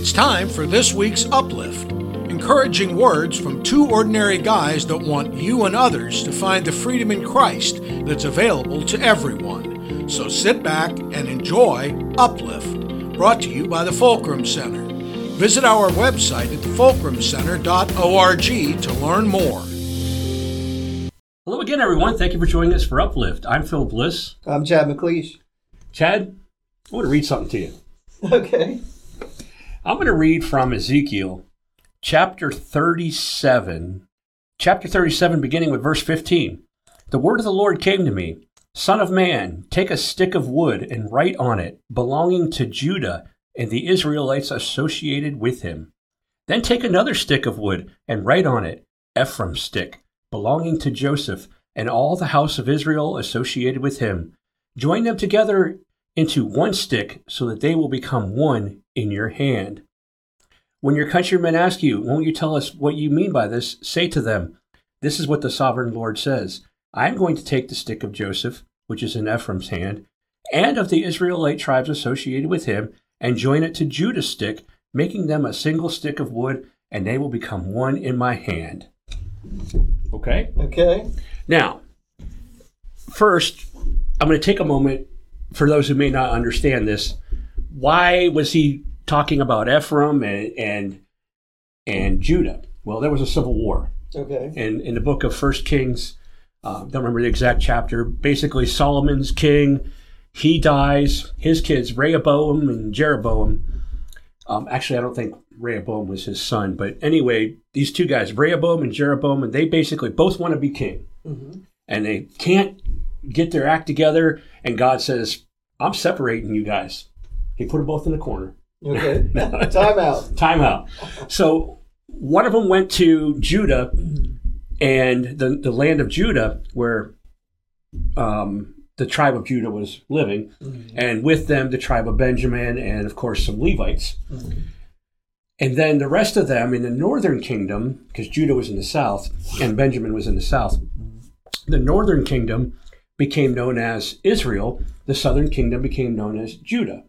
It's time for this week's Uplift encouraging words from two ordinary guys that want you and others to find the freedom in Christ that's available to everyone. So sit back and enjoy Uplift, brought to you by the Fulcrum Center. Visit our website at fulcrumcenter.org to learn more. Hello again, everyone. Thank you for joining us for Uplift. I'm Phil Bliss. I'm Chad McLeish. Chad, I want to read something to you. Okay. I'm going to read from Ezekiel chapter 37, chapter 37, beginning with verse 15. The word of the Lord came to me Son of man, take a stick of wood and write on it, belonging to Judah and the Israelites associated with him. Then take another stick of wood and write on it, Ephraim's stick, belonging to Joseph and all the house of Israel associated with him. Join them together into one stick so that they will become one in your hand. When your countrymen ask you, Won't you tell us what you mean by this? Say to them, This is what the sovereign Lord says I am going to take the stick of Joseph, which is in Ephraim's hand, and of the Israelite tribes associated with him, and join it to Judah's stick, making them a single stick of wood, and they will become one in my hand. Okay? Okay. Now, first, I'm going to take a moment for those who may not understand this. Why was he talking about Ephraim and and, and Judah. Well, there was a civil war. Okay. And in the book of First Kings, uh, don't remember the exact chapter. Basically, Solomon's king, he dies. His kids, Rehoboam and Jeroboam. Um, actually, I don't think Rehoboam was his son, but anyway, these two guys, Rehoboam and Jeroboam, and they basically both want to be king, mm-hmm. and they can't get their act together. And God says, "I'm separating you guys." He put them both in the corner, Okay. Time out. Time out. So one of them went to Judah and the, the land of Judah where um, the tribe of Judah was living, mm-hmm. and with them the tribe of Benjamin and, of course, some Levites. Mm-hmm. And then the rest of them in the northern kingdom, because Judah was in the south and Benjamin was in the south, the northern kingdom became known as Israel, the southern kingdom became known as Judah.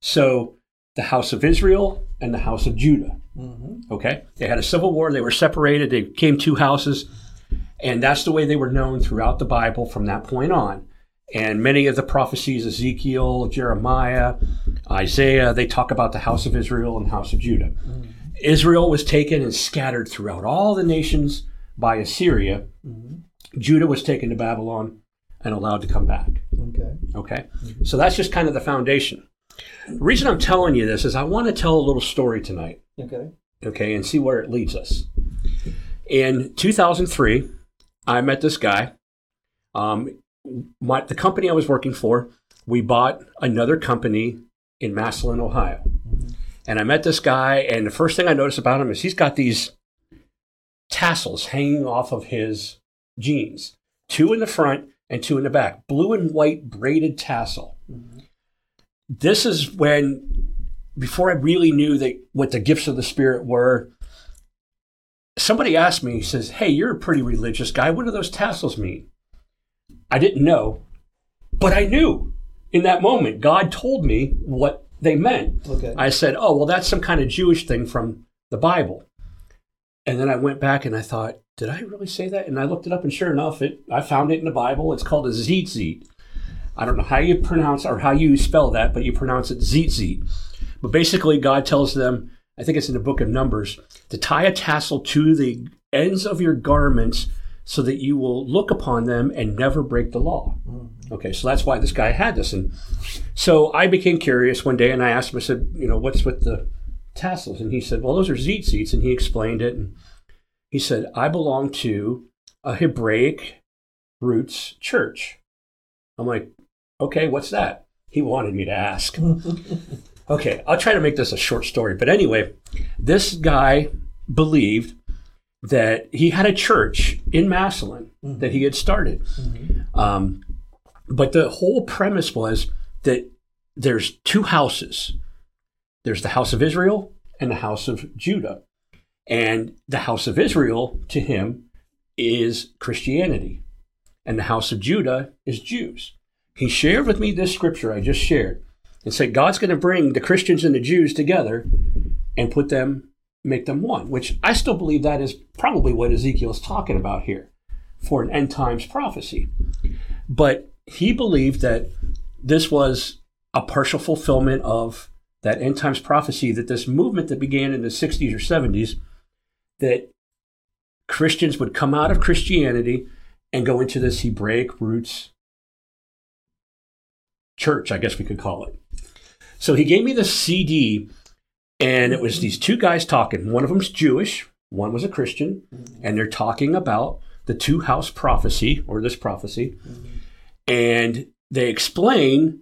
So the house of Israel and the house of Judah. Mm-hmm. Okay? They had a civil war, they were separated, they became two houses, and that's the way they were known throughout the Bible from that point on. And many of the prophecies, Ezekiel, Jeremiah, Isaiah, they talk about the house of Israel and the house of Judah. Mm-hmm. Israel was taken and scattered throughout all the nations by Assyria. Mm-hmm. Judah was taken to Babylon and allowed to come back. Okay. Okay. Mm-hmm. So that's just kind of the foundation. The reason I'm telling you this is I want to tell a little story tonight. Okay. Okay, and see where it leads us. In 2003, I met this guy. Um, my, the company I was working for, we bought another company in Massillon, Ohio. Mm-hmm. And I met this guy, and the first thing I noticed about him is he's got these tassels hanging off of his jeans two in the front and two in the back, blue and white braided tassel. Mm-hmm this is when before I really knew that what the gifts of the Spirit were, somebody asked me, he says, Hey, you're a pretty religious guy. What do those tassels mean? I didn't know, but I knew in that moment. God told me what they meant. Okay. I said, Oh, well, that's some kind of Jewish thing from the Bible. And then I went back and I thought, Did I really say that? And I looked it up, and sure enough, it I found it in the Bible. It's called a tzitzit. I don't know how you pronounce or how you spell that, but you pronounce it zitzit. But basically, God tells them, I think it's in the book of Numbers, to tie a tassel to the ends of your garments so that you will look upon them and never break the law. Okay, so that's why this guy had this. And so I became curious one day and I asked him, I said, you know, what's with the tassels? And he said, well, those are zitzits. And he explained it. And he said, I belong to a Hebraic roots church. I'm like, Okay, what's that? He wanted me to ask. okay, I'll try to make this a short story. But anyway, this guy believed that he had a church in Massillon mm-hmm. that he had started. Mm-hmm. Um, but the whole premise was that there's two houses there's the house of Israel and the house of Judah. And the house of Israel to him is Christianity, and the house of Judah is Jews he shared with me this scripture I just shared and said God's going to bring the Christians and the Jews together and put them, make them one, which I still believe that is probably what Ezekiel is talking about here for an end times prophecy. But he believed that this was a partial fulfillment of that end times prophecy that this movement that began in the 60s or 70s that Christians would come out of Christianity and go into this Hebraic roots church, I guess we could call it. So he gave me the CD, and it was these two guys talking. One of them's Jewish, one was a Christian, and they're talking about the two house prophecy or this prophecy. And they explain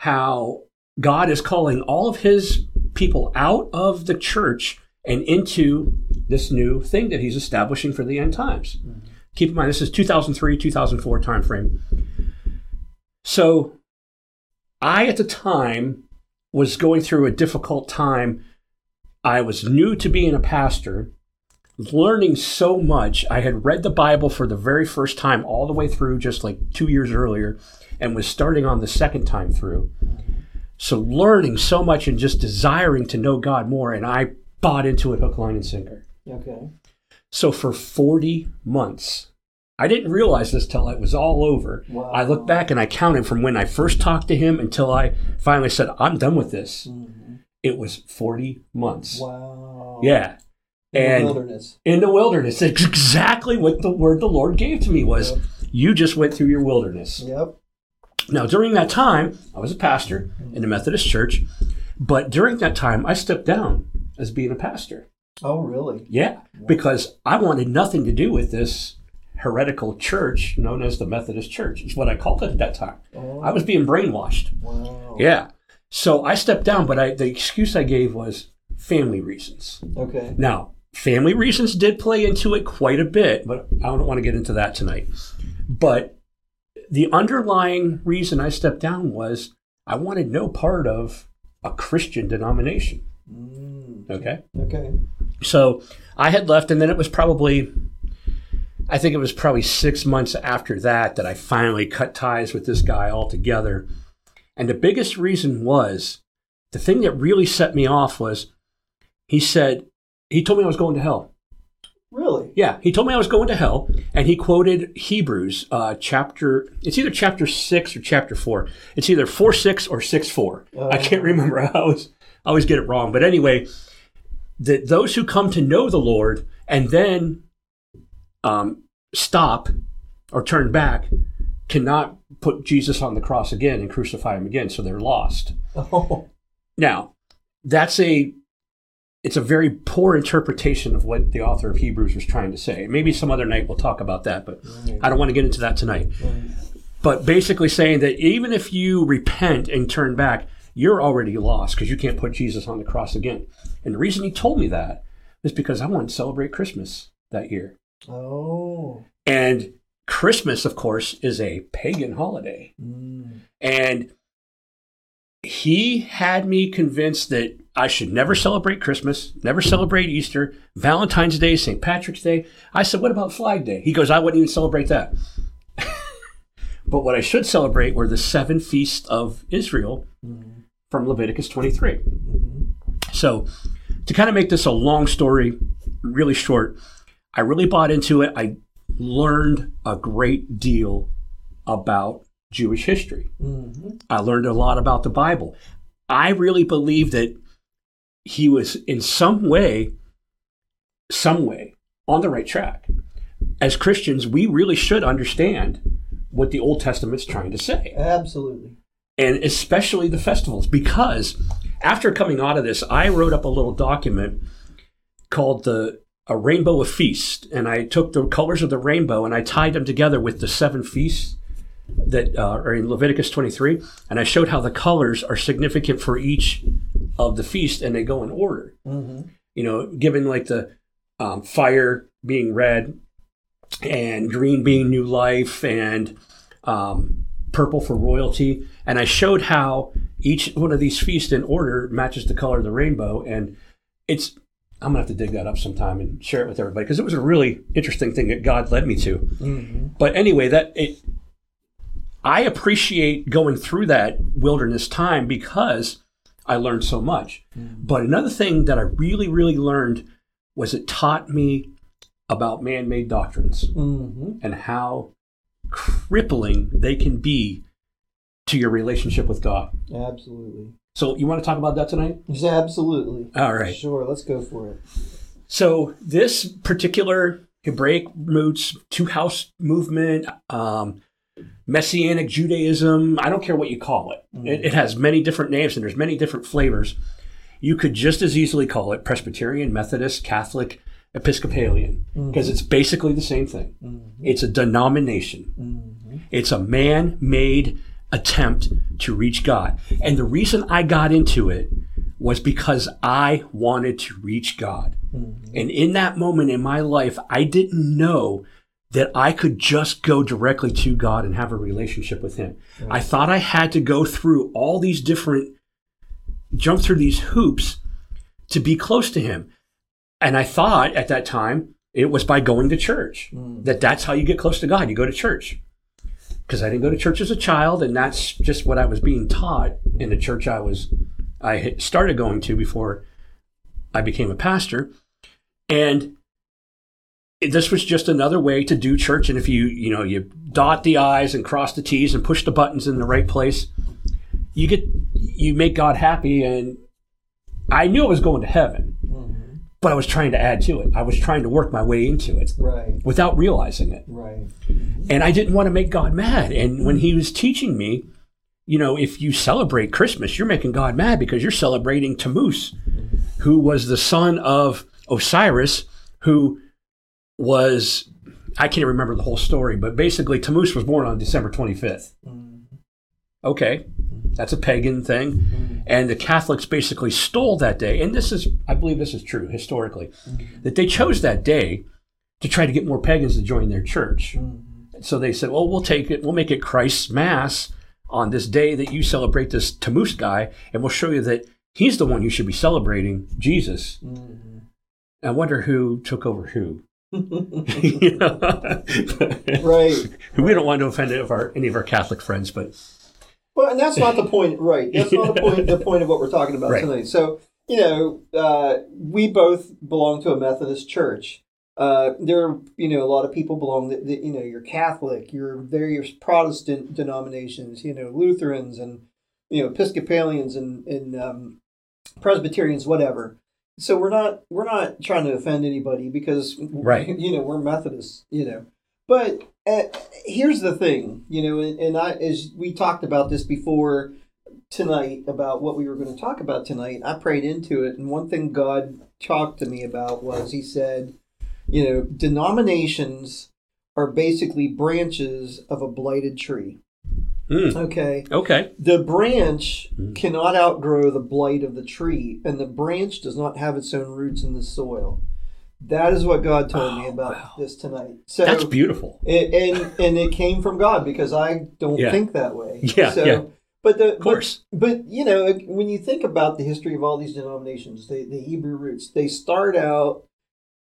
how God is calling all of his people out of the church and into this new thing that he's establishing for the end times. Keep in mind, this is 2003, 2004 timeframe. So I, at the time, was going through a difficult time. I was new to being a pastor, learning so much. I had read the Bible for the very first time all the way through, just like two years earlier, and was starting on the second time through. So, learning so much and just desiring to know God more, and I bought into it hook, line, and sinker. Okay. So, for 40 months, I didn't realize this till it was all over. Wow. I looked back and I counted from when I first talked to him until I finally said, I'm done with this. Mhm. It was 40 months. Wow. Yeah. In the And wilderness. in the wilderness, it's exactly what the word the Lord gave to me was Yep. you just went through your wilderness. Yep. Now, during that time, I was a pastor in a Methodist church, but during that time, I stepped down as being a pastor. Oh, really? Yeah, because I wanted nothing to do with this heretical church known as the Methodist Church. Is what I called it at that time. Oh, I was being brainwashed. wow. Yeah. So I stepped down, but I, the excuse I gave was family reasons. Okay. Now, family reasons did play into it quite a bit, but I don't want to get into that tonight. But the underlying reason I stepped down was I wanted no part of a Christian denomination. Mm. Okay. Okay. So I had left, and then it was probably, I think it was probably six months after that that I finally cut ties with this guy altogether. And the biggest reason was the thing that really set me off was he said, he told me I was going to hell. Really? Yeah, he told me I was going to hell, and he quoted Hebrews uh, chapter. It's either chapter six or chapter four. It's either four six or six four. I can't remember. I always I always get it wrong. But anyway, that those who come to know the Lord and then um, stop or turn back cannot put Jesus on the cross again and crucify him again, so they're lost. Oh. Now, that's a it's a very poor interpretation of what the author of Hebrews was trying to say. Maybe some other night we'll talk about that, but I don't want to get into that tonight. But basically saying that even if you repent and turn back, you're already lost because you can't put Jesus on the cross again. And the reason he told me that is because I wanted to celebrate Christmas that year. Oh. And Christmas, of course, is a pagan holiday. Mm. And he had me convinced that I should never celebrate Christmas, never celebrate Easter, Valentine's Day, St. Patrick's Day. I said, What about Flag Day? He goes, I wouldn't even celebrate that. but what I should celebrate were the seven feasts of Israel Mm. From Leviticus 23. Mhm. So, to kind of make this a long story really short, I really bought into it. I learned a great deal about Jewish history. Mhm. I learned a lot about the Bible. I really believe that he was in some way, some way on the right track. As Christians, we really should understand what the Old Testament's trying to say Absolutely. And especially the festivals because after coming out of this i wrote up a little document called the a rainbow of feast and i took the colors of the rainbow and i tied them together with the seven feasts that uh, are in leviticus 23 and i showed how the colors are significant for each of the feast and they go in order. Hmm you know given like the um, fire being red and green being new life and um, purple for royalty and i showed how each one of these feasts in order matches the color of the rainbow and it's i'm gonna have to dig that up sometime and share it with everybody because it was a really interesting thing that god led me to hmm but anyway that it i appreciate going through that wilderness time because I learned so much. But another thing that I really, really learned was it taught me about man made doctrines Mm-hmm. and how crippling they can be to your relationship with God. Absolutely. So, you want to talk about that tonight? Yes, Absolutely. All right. Sure. Let's go for it. So, this particular Hebraic roots, two house movement, um, Messianic Judaism, I don't care what you call it. it. It has many different names and there's many different flavors. You could just as easily call it Presbyterian, Methodist, Catholic, Episcopalian, because it's basically the same thing. Mm-hmm. It's a denomination. Mm-hmm. It's a man made attempt to reach God. And the reason I got into it was because I wanted to reach God. Mm-hmm. And in that moment in my life, I didn't know that I could just go directly to God and have a relationship with Him. I thought I had to go through all these different, jump through these hoops to be close to Him. And I thought at that time it was by going to church, hmm. that that's how you get close to God. You go to church. Because I didn't go to church as a child, and that's just what I was being taught in the church I was, I started going to before I became a pastor. And this was just another way to do church. And if you, you know, you dot the I's and cross the T's and push the buttons in the right place, you get, you make God happy. And I knew I was going to heaven, but I was trying to add to it. I was trying to work my way into it Right. without realizing it. Right. And I didn't want to make God mad. And when he was teaching me, you know, if you celebrate Christmas, you're making God mad because you're celebrating Tammuz, who was the son of Osiris, who was, I can't remember the whole story, but basically Tammuz was born on December 25th. Okay, that's a pagan thing. Mm-hmm. And the Catholics basically stole that day. And this is, I believe this is true historically, mm-hmm. that they chose that day to try to get more pagans to join their church. Mm-hmm. So they said, well, we'll take it, we'll make it Christ's Mass on this day that you celebrate this Tammuz guy, and we'll show you that he's the one you should be celebrating, Jesus. I wonder who took over who. You know? Right. we don't want to offend any of our, any of our Catholic friends, but Well, and that's not the point, right? That's not the point. The point of what we're talking about Right. tonight. So, you know, uh, we both belong to a Methodist church. Uh, there, are, you know, a lot of people belong. That, that, you know, you're Catholic. You're various Protestant denominations. You know, Lutherans and you know Episcopalians and and um, Presbyterians, whatever. So we're not we're not trying to offend anybody because Right. you know we're Methodists. You know, but uh, here's the thing, you know, and, and I, as we talked about this before tonight about what we were going to talk about tonight, I prayed into it, and one thing God talked to me about was He said, you know, denominations are basically branches of a blighted tree. Hmm. Okay. okay. The branch Mm. cannot outgrow the blight of the tree, and the branch does not have its own roots in the soil. That is what God told me Oh, about wow. this tonight. So That's beautiful. it, and and it came from God because I don't Yeah. think that way. Yeah, So, yeah. But the Of course. But, but you know, when you think about the history of all these denominations, the, the Hebrew roots, they start out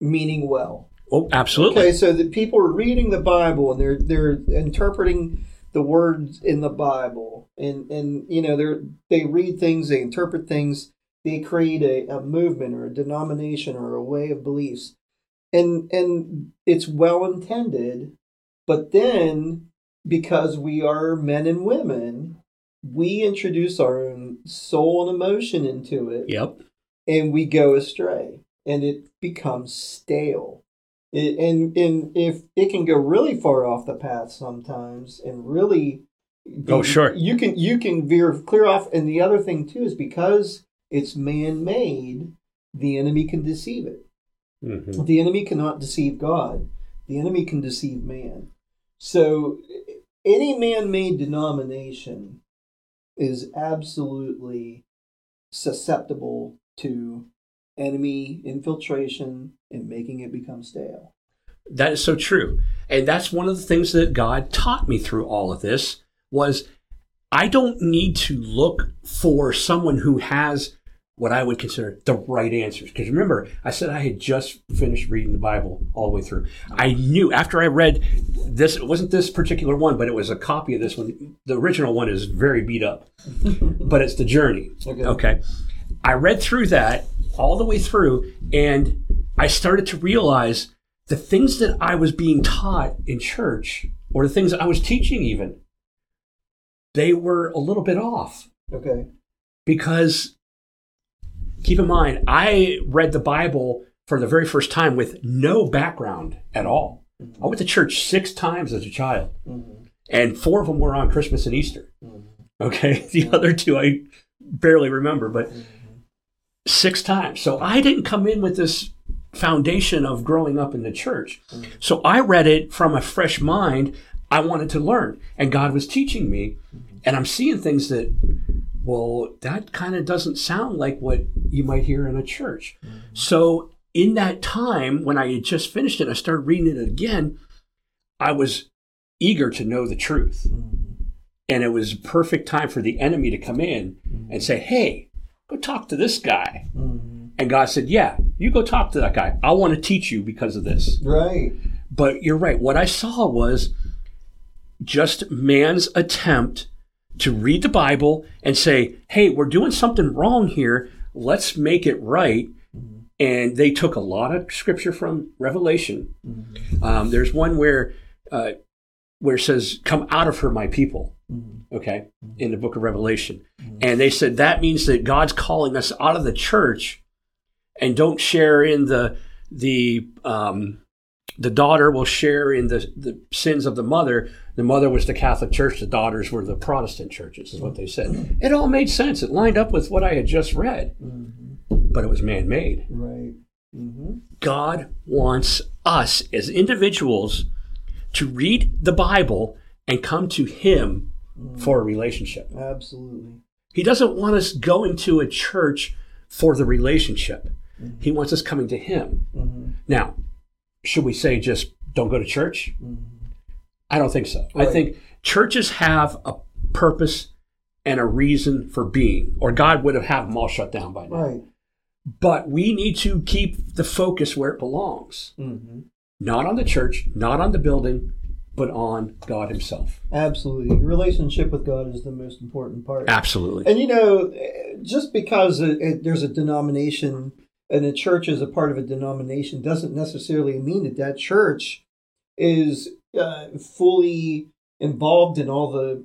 meaning well. Oh, absolutely. Okay, so the people are reading the Bible and they're they're interpreting the words in the Bible, and and you know they're they read things, they interpret things, they create a, a movement or a denomination or a way of beliefs, and and it's well intended, but then because we are men and women, we introduce our own soul and emotion into it Yep. and we go astray and it becomes stale it, and and if it can go really far off the path sometimes and really Oh, sure. you can you can veer clear off and the other thing too is because it's man-made. The enemy can deceive it. Hmm the enemy cannot deceive god. The enemy can deceive man. So any man-made denomination is absolutely susceptible to enemy infiltration and making it become stale. That is so true. And that's one of the things that God taught me through all of this was I don't need to look for someone who has what I would consider the right answers. Because remember, I said I had just finished reading the Bible all the way through. I knew after I read this, it wasn't this particular one, but it was a copy of this one. The original one is very beat up, but it's the journey. Okay. okay. I read through that all the way through, and I started to realize the things that I was being taught in church, or the things that I was teaching, even, they were a little bit off Okay. because keep in mind, I read the Bible for the very first time with no background at all. I went to church six times as a child, Mhm. and four of them were on Christmas and Easter. Mhm. Okay, the other two I barely remember, but Mhm. six times. So I didn't come in with this foundation of growing up in the church. Mhm. So I read it from a fresh mind. I wanted to learn, and God was teaching me, and I'm seeing things that, well, that kind of doesn't sound like what you might hear in a church. So in that time, when I had just finished it, I started reading it again. I was eager to know the truth, Mhm. and it was a perfect time for the enemy to come in and say, "Hey, go talk to this guy." Mhm. And God said, "Yeah, you go talk to that guy. I want to teach you because of this." Right. But you're right. What I saw was just man's attempt to read the Bible and say, hey, we're doing something wrong here. Let's make it right. And they took a lot of scripture from Revelation. Mhm. Um, there's one where uh, where it says, "Come out of her, my people." Mhm. Okay, in the book of Revelation, and they said that means that God's calling us out of the church, and don't share in the the um, the daughter will share in the, the sins of the mother. The mother was the Catholic Church, the daughters were the Protestant churches, is what they said. It all made sense. It lined up with what I had just read, Mhm. but it was man made. Right. Mhm. God wants us as individuals to read the Bible and come to Him for a relationship. Absolutely. He doesn't want us going to a church for the relationship. He wants us coming to Him. Mhm. Now, should we say just don't go to church? Mhm. I don't think so. I think churches have a purpose and a reason for being, or God would have had them all shut down by now. Right. But we need to keep the focus where it belongs. hmm not on the church, not on the building, but on God Himself. Absolutely. Relationship with God is the most important part. Absolutely. And you know, just because it, it, there's a denomination and a church is a part of a denomination doesn't necessarily mean that that church is uh, fully involved in all the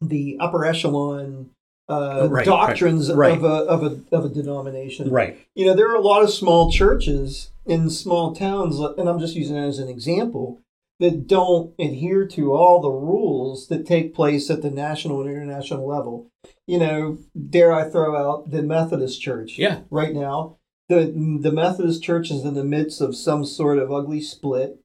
the upper echelon uh, Right, doctrines right, of a of a of a denomination. Right. You know, there are a lot of small churches in small towns, and I'm just using that as an example, that don't adhere to all the rules that take place at the national and international level. You know, dare I throw out the Methodist Church? Yeah. Right now, the the Methodist Church is in the midst of some sort of ugly split,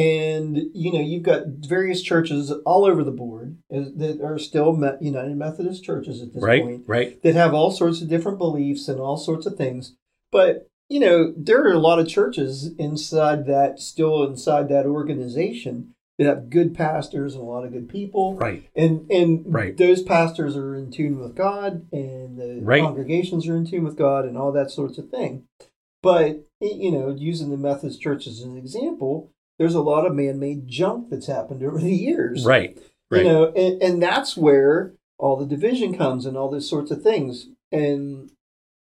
and you know you've got various churches all over the board that are still United Methodist churches at this Right. point Right. that have all sorts of different beliefs and all sorts of things. But you know, there are a lot of churches inside that, still inside that organization, that have good pastors and a lot of good people. Right. And and Right. those pastors are in tune with God, and the Right. congregations are in tune with God, and all that sorts of thing. But you know, using the Methodist Church as an example, there's a lot of man-made junk that's happened over the years Right. Right. you know and, and that's where all the division comes and all those sorts of things and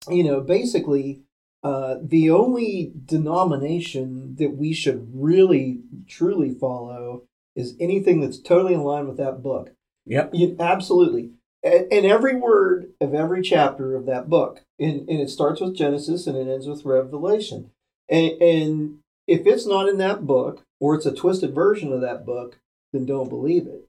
you know basically uh, the only denomination that we should really truly follow is anything that's totally in line with that book Yep. you, absolutely and, and every word of every chapter of that book and, and it starts with genesis and it ends with revelation and, and if it's not in that book or it's a twisted version of that book then don't believe it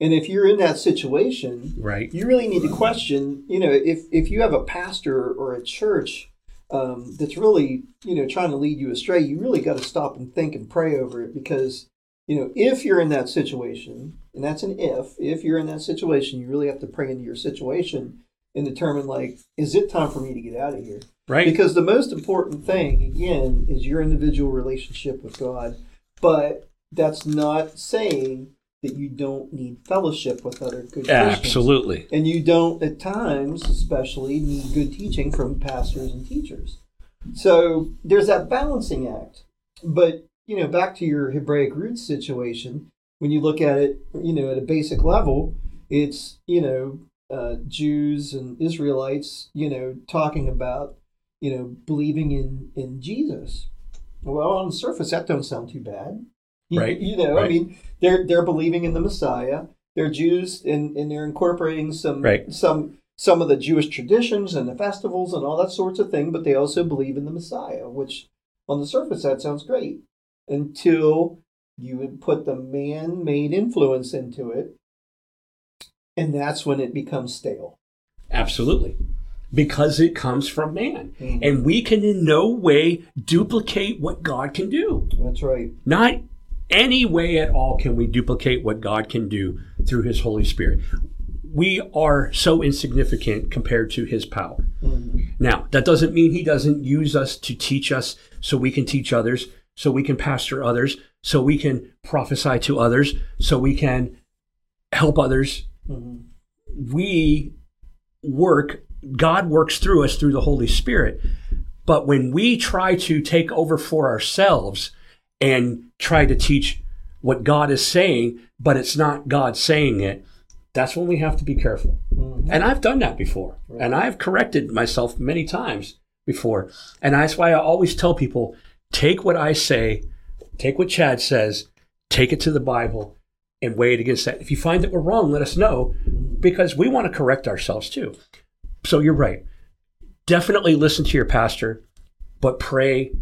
and if you're in that situation Right. you really need to question you know if if you have a pastor or a church um, that's really you know trying to lead you astray you really got to stop and think and pray over it because you know if you're in that situation and that's an if if you're in that situation you really have to pray into your situation and determine like is it time for me to get out of here Right. because the most important thing again is your individual relationship with god but that's not saying that you don't need fellowship with other good Christians. Absolutely. And you don't, at times, especially, need good teaching from pastors and teachers. So there's that balancing act. But, you know, back to your Hebraic roots situation, when you look at it, you know, at a basic level, it's, you know, uh, Jews and Israelites, you know, talking about, you know, believing in, in Jesus. Well, on the surface, that don't sound too bad. You, Right, You know, right. I mean, they're they're believing in the Messiah. They're Jews, and, and they're incorporating some Right. some some of the Jewish traditions and the festivals and all that sorts of thing. But they also believe in the Messiah, which on the surface that sounds great until you would put the man-made influence into it, and that's when it becomes stale. Absolutely. Because it comes from man. Mhm. And we can in no way duplicate what God can do. That's right. Not any way at all can we duplicate what God can do through His Holy Spirit. We are so insignificant compared to His power. Mhm. Now, that doesn't mean He doesn't use us to teach us so we can teach others, so we can pastor others, so we can prophesy to others, so we can help others. Mhm. We work, God works through us through the Holy Spirit. But when we try to take over for ourselves and try to teach what God is saying, but it's not God saying it, that's when we have to be careful. Mhm. And I've done that before. And I've corrected myself many times before. And that's why I always tell people take what I say, take what Chad says, take it to the Bible, and weigh it against that. If you find that we're wrong, let us know because we want to correct ourselves too. So you're right. Definitely listen to your pastor, but pray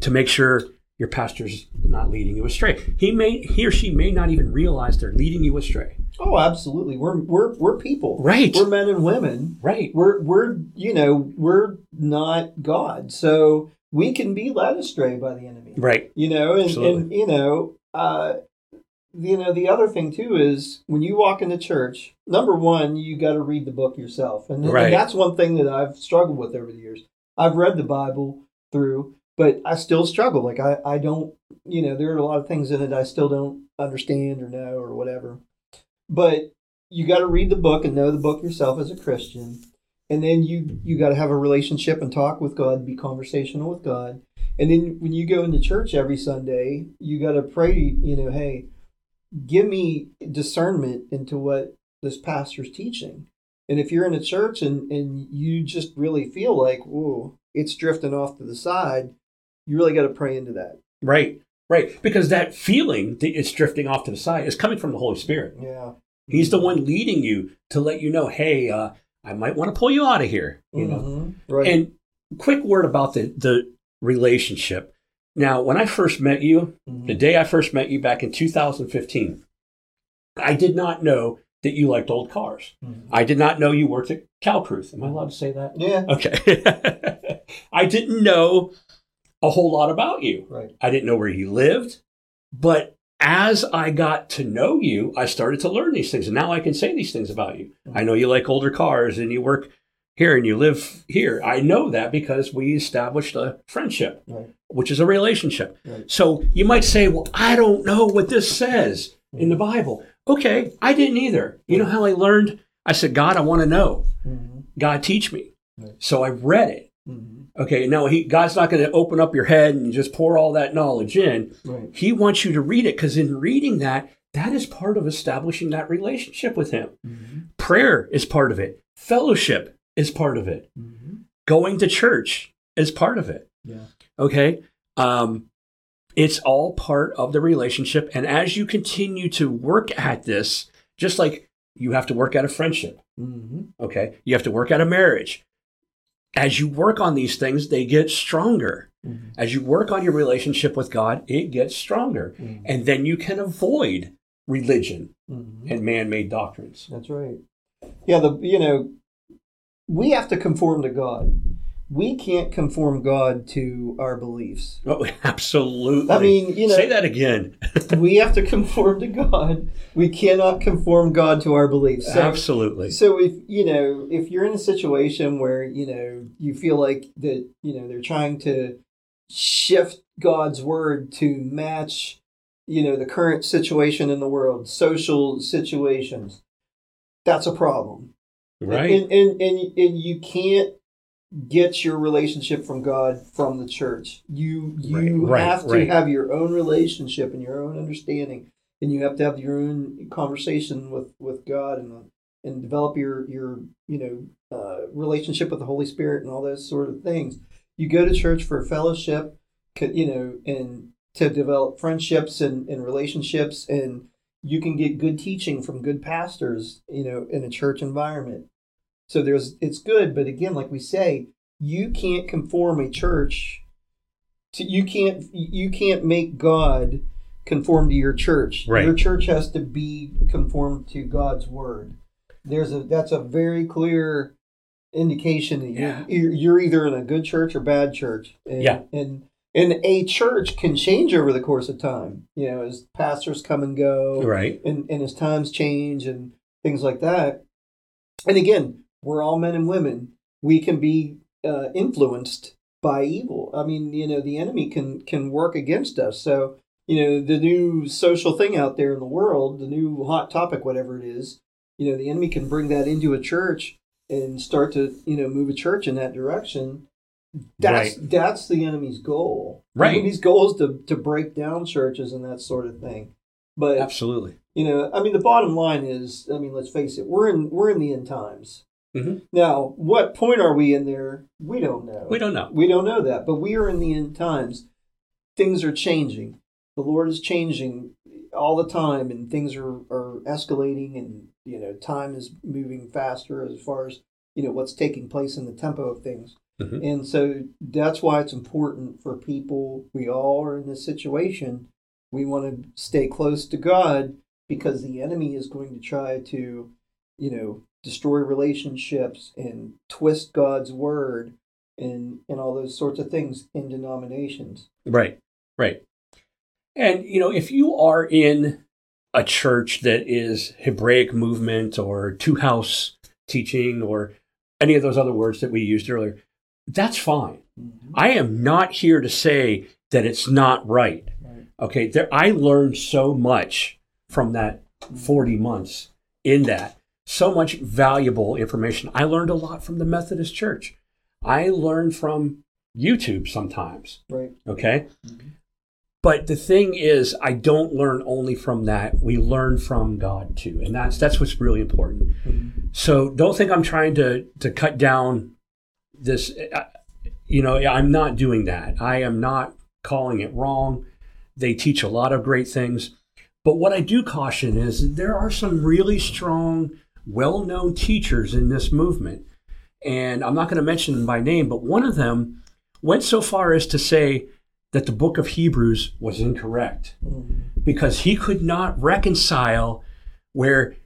to make sure your pastor's not leading you astray. He may he or she may not even realize they're leading you astray. Oh, absolutely. We're we're we're people. Right. We're men and women. Right. We're we're you know we're not God, so we can be led astray by the enemy. Right. You know, and, Absolutely. and you know, uh, you know the other thing too is when you walk into church. Number one, you got to read the book yourself, and, and that's one thing that I've struggled with over the years. I've read the Bible through, but I still struggle. Like I I don't you know there are a lot of things in it I still don't understand or know or whatever. But you got to read the book and know the book yourself as a Christian, and then you you got to have a relationship and talk with God, be conversational with God, and then when you go into church every Sunday, you got to pray. You know, hey, give me discernment into what this pastor's teaching. And if you're in a church and and you just really feel like, whoa, it's drifting off to the side, you really got to pray into that. Right, right. Because that feeling that it's drifting off to the side is coming from the Holy Spirit. Yeah. He's the one leading you to let you know, hey, uh, I might want to pull you out of here. You know. Mhm. Right. And quick word about the the relationship. Now, when I first met you, Mhm. the day I first met you back in 2015, I did not know that you liked old cars. Mhm. I did not know you worked at Calcruth. Am I allowed to say that? yeah. Okay. I didn't know a whole lot about you. Right. I didn't know where you lived. But as I got to know you, I started to learn these things. And now I can say these things about you. I know you like older cars and you work here and you live here. I know that because we established a friendship, Right. Which is a relationship. Right. So you might say, well, I don't know what this says in the Bible. Okay, I didn't either. You know how I learned? I said, God, I want to know. Mhm. God, teach me. Right. So I read it. Mhm. Okay, now he, God's not going to open up your head and just pour all that knowledge in. Right. He wants you to read it because in reading that, that is part of establishing that relationship with Him. Mhm. Prayer is part of it. Fellowship is part of it. Mhm. Going to church is part of it. Yeah. Okay, um, it's all part of the relationship. And as you continue to work at this, just like you have to work at a friendship, Mhm. okay, you have to work at a marriage. As you work on these things, they get stronger. Mhm. As you work on your relationship with God, it gets stronger. Mhm. And then you can avoid religion Mhm. and man made doctrines. That's right. Yeah, the you know, we have to conform to God. We can't conform God to our beliefs. Oh, absolutely. I mean, you know, say that again. we have to conform to God. We cannot conform God to our beliefs. So, absolutely. so if you know, if you're in a situation where you know you feel like that, you know, they're trying to shift God's word to match you know the current situation in the world, social situations. That's a problem. Right. And and and, and you can't get your relationship from God from the church. You you Right, right, have to right. have your own relationship and your own understanding, and you have to have your own conversation with with God and and develop your your you know uh, relationship with the Holy Spirit and all those sort of things. You go to church for fellowship, you know, and to develop friendships and, and relationships and you can get good teaching from good pastors, you know, in a church environment. So there's it's good, but again, like we say, you can't conform a church to you can't you can't make God conform to your church. Right. Your church has to be conformed to God's word. There's a that's a very clear indication that Yeah. you're, you're either in a good church or bad church. And, Yeah. And and a church can change over the course of time. You know, as pastors come and go right. and, and as times change and things like that. And again, we're all men and women. We can be uh, influenced by evil. I mean, you know, the enemy can can work against us. So, you know, the new social thing out there in the world, the new hot topic, whatever it is, you know, the enemy can bring that into a church and start to, you know, move a church in that direction. That's that's the enemy's goal. The Right. enemy's goal is to, to break down churches and that sort of thing. But Absolutely. you know i mean the bottom line is i mean let's face it we're in we're in the end times Mhm. now what point are we in there? We don't know. We don't know. we don't know that but we are in the end times. Things are changing. The lord is changing all the time and things are are escalating and you know time is moving faster as far as you know what's taking place in the tempo of things. Mhm. and so that's why it's important for people. We all are in this situation. We want to stay close to God because the enemy is going to try to, you know, destroy relationships and twist God's word and and all those sorts of things in denominations. Right, right. And, you know, if you are in a church that is Hebraic movement or two house teaching or any of those other words that we used earlier, that's fine. Mm-hmm. I am not here to say that it's not right. Right. Okay, there, I learned so much from that mm-hmm. 40 months in that, so much valuable information. I learned a lot from the Methodist Church. I learned from YouTube sometimes. Right. Okay. But the thing is, I don't learn only from that. We learn from God too, and that's that's what's really important. So don't think I'm trying to to cut down this. uh, You know, I'm not doing that. I am not calling it wrong. They teach a lot of great things, but what I do caution is there are some really strong, well-known teachers in this movement, and I'm not going to mention them by name, but one of them went so far as to say that the book of Hebrews was incorrect mm-hmm. because he could not reconcile where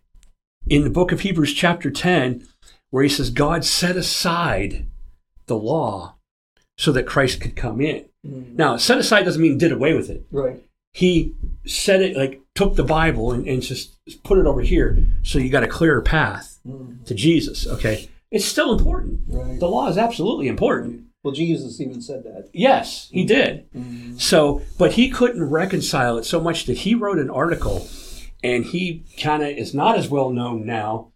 in the book of Hebrews, chapter 10, where he says, God set aside the law so that Christ could come in. Mm-hmm. Now, set aside doesn't mean did away with it. Right. He said it like took the Bible and, and just put it over here so you got a clearer path to Jesus. Okay. It's still important. Right. The law is absolutely important. Well, Jesus even said that. Yes, he mm-hmm. did. Mm-hmm. So, but he couldn't reconcile it so much that he wrote an article, and he kind of is not as well known now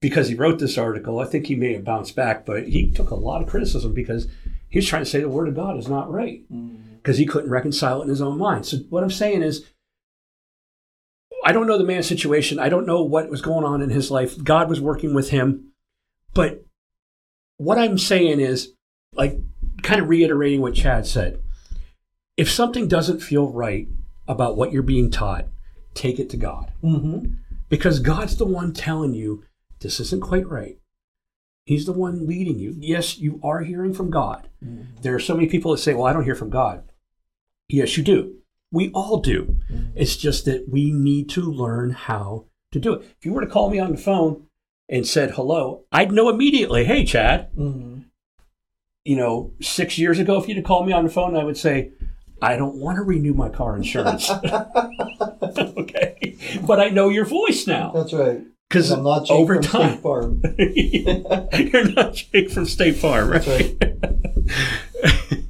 because he wrote this article. I think he may have bounced back, but he took a lot of criticism because he was trying to say the word of God is not right mm-hmm. Because he couldn't reconcile it in his own mind. So, what I'm saying is, I don't know the man's situation. I don't know what was going on in his life. God was working with him. But what I'm saying is, like, kind of reiterating what Chad said if something doesn't feel right about what you're being taught, take it to God. Mm-hmm. Because God's the one telling you this isn't quite right. He's the one leading you. Yes, you are hearing from God. There are so many people that say, Well, I don't hear from God. Yes, you do. We all do. It's just that we need to learn how to do it. If you were to call me on the phone and said hello, I'd know immediately, Hey, Chad, Mm-hmm. you know, six years ago, if you'd have called me on the phone, I would say, I don't want to renew my car insurance. okay. But I know your voice now. That's right. Because I'm not Jake over from State time, Farm. you're not Jake from State Farm, right? That's right.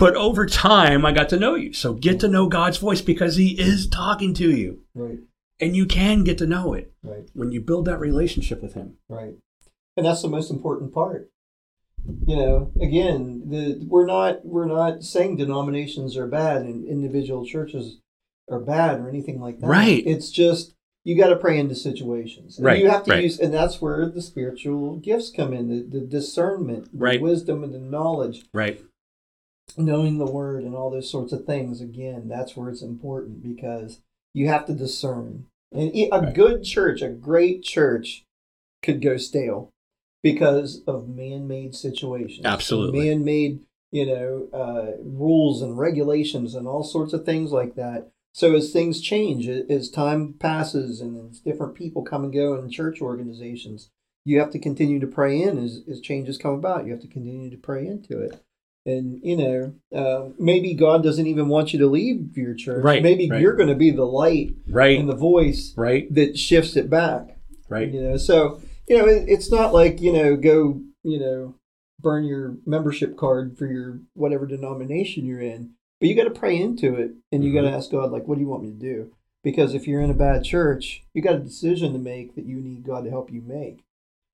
But over time, I got to know you. So get to know God's voice because He is talking to you. Right. And you can get to know it Right. when you build that relationship with Him. Right. And that's the most important part. You know, again, the we're not we're not saying denominations are bad and individual churches are bad or anything like that. Right. It's just you got to pray into situations. And Right, You have to right. use, and that's where the spiritual gifts come in, the, the discernment, the Right. wisdom, and the knowledge, Right. Knowing the word, and all those sorts of things. Again, that's where it's important because you have to discern. And a good church, a great church, could go stale because of man-made situations, Absolutely. man-made, you know, uh, rules and regulations and all sorts of things like that. So as things change, as time passes, and as different people come and go in church organizations, you have to continue to pray in as, as changes come about. You have to continue to pray into it. And you know, uh, maybe God doesn't even want you to leave your church. Right, Maybe right. you're going to be the light Right. and the voice right. that shifts it back. Right. You know, so you know, it, it's not like you know, go you know, burn your membership card for your whatever denomination you're in, but you got to pray into it, and you got Mm-hmm. to ask God, like, what do you want me to do? Because if you're in a bad church, you got a decision to make that you need God to help you make,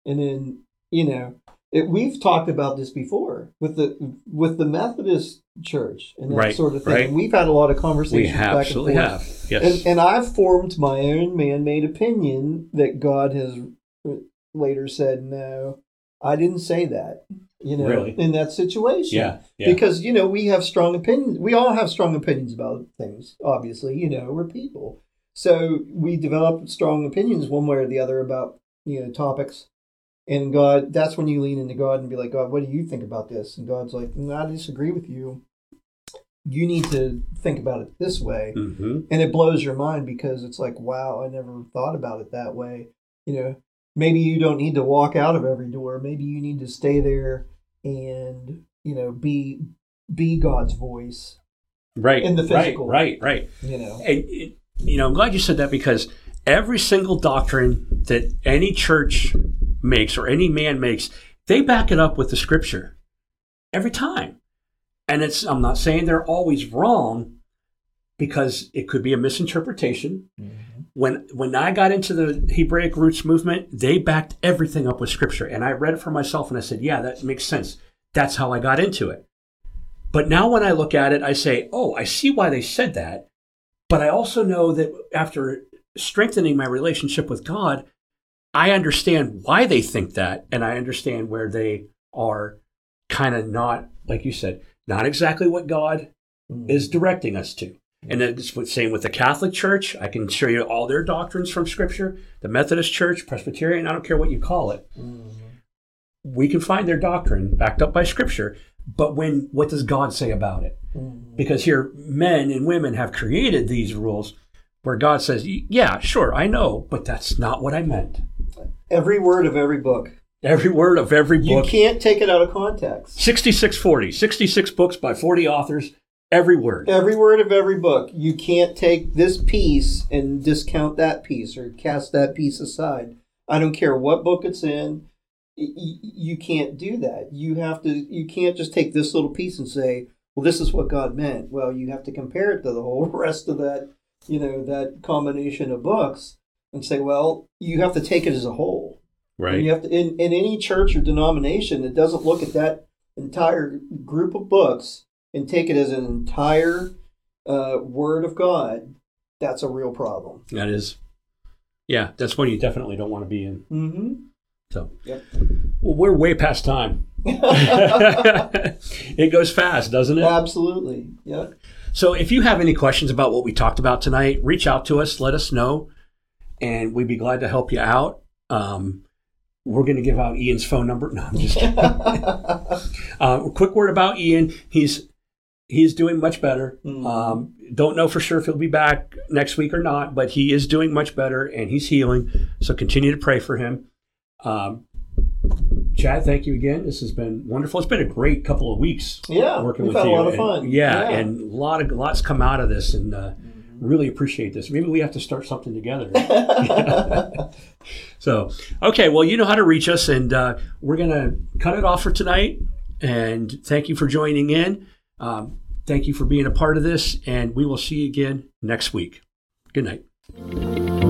and then you know, it, we've talked about this before with the with the Methodist Church and that Right, sort of thing. right. We've had a lot of conversations. We back and absolutely forth. have. Yes. And, and I've formed my own man made opinion that God has later said, no, I didn't say that, you know, Really? in that situation. yeah. Yeah. Because, you know, we have strong opinions. We all have strong opinions about things, obviously, you know, we're people. So we develop strong opinions one way or the other about, you know, topics. And God, that's when you lean into God and be like, God, what do you think about this? And God's like, "No, I disagree with you. You need to think about it this way hmm and it blows your mind because it's like wow i never thought about it that way you know maybe you don't need to walk out of every door maybe you need to stay there and you know be be god's voice Right. In the physical. Right. Right. Right. you know And, you know, I'm glad you said that because every single doctrine that any church makes or any man makes, they back it up with the scripture every time. And it's, I'm not saying they're always wrong because it could be a misinterpretation. Mm-hmm. When, when I got into the Hebraic roots movement, they backed everything up with scripture. And I read it for myself and I said, yeah, that makes sense. That's how I got into it. But now when I look at it, I say, oh, I see why they said that. But I also know that after strengthening my relationship with God, I understand why they think that. And I understand where they are kind of not, like you said, not exactly what God mm. is directing us to. And it's the same with the Catholic Church. I can show you all their doctrines from Scripture. The Methodist Church, Presbyterian, I don't care what you call it. Mm-hmm. We can find their doctrine backed up by Scripture. But when, what does God say about it? Mm-hmm. Because here, men and women have created these rules where God says, Yeah, sure, I know, but that's not what I meant. Every word of every book. Every word of every book. you can't take it out of context. 6640, 66 books by 40 authors, every word. every word of every book. You can't take this piece and discount that piece or cast that piece aside. I don't care what book it's in. You can't do that. You have to you can't just take this little piece and say well this is what god meant. Well you have to compare it to the whole rest of that you know that combination of books and say well you have to take it as a whole and you have to in, in any church or denomination that doesn't look at that entire group of books and take it as an entire uh, word of God, that's a real problem. That is, yeah, that's one you definitely don't want to be in. Mm-hmm. So, Yep. well, we're way past time. it goes fast, doesn't it? Absolutely. Yeah. So, if you have any questions about what we talked about tonight, reach out to us, let us know, and we'd be glad to help you out. Um, we're going to give out Ian's phone number. No, I'm just kidding. uh, quick word about Ian. He's he's doing much better. Mm. Um, don't know for sure if he'll be back next week or not, but he is doing much better and he's healing. So continue to pray for him. Um, Chad, thank you again. This has been wonderful. It's been a great couple of weeks Yeah, working with had a you. lot of And- fun. yeah, Yeah. and a lot of lots come out of this, and uh, really appreciate this. Maybe we have to start something together. So, okay, well, you know how to reach us, and uh, we're going to cut it off for tonight. And thank you for joining in. Um, thank you for being a part of this, and we will see you again next week. Good night.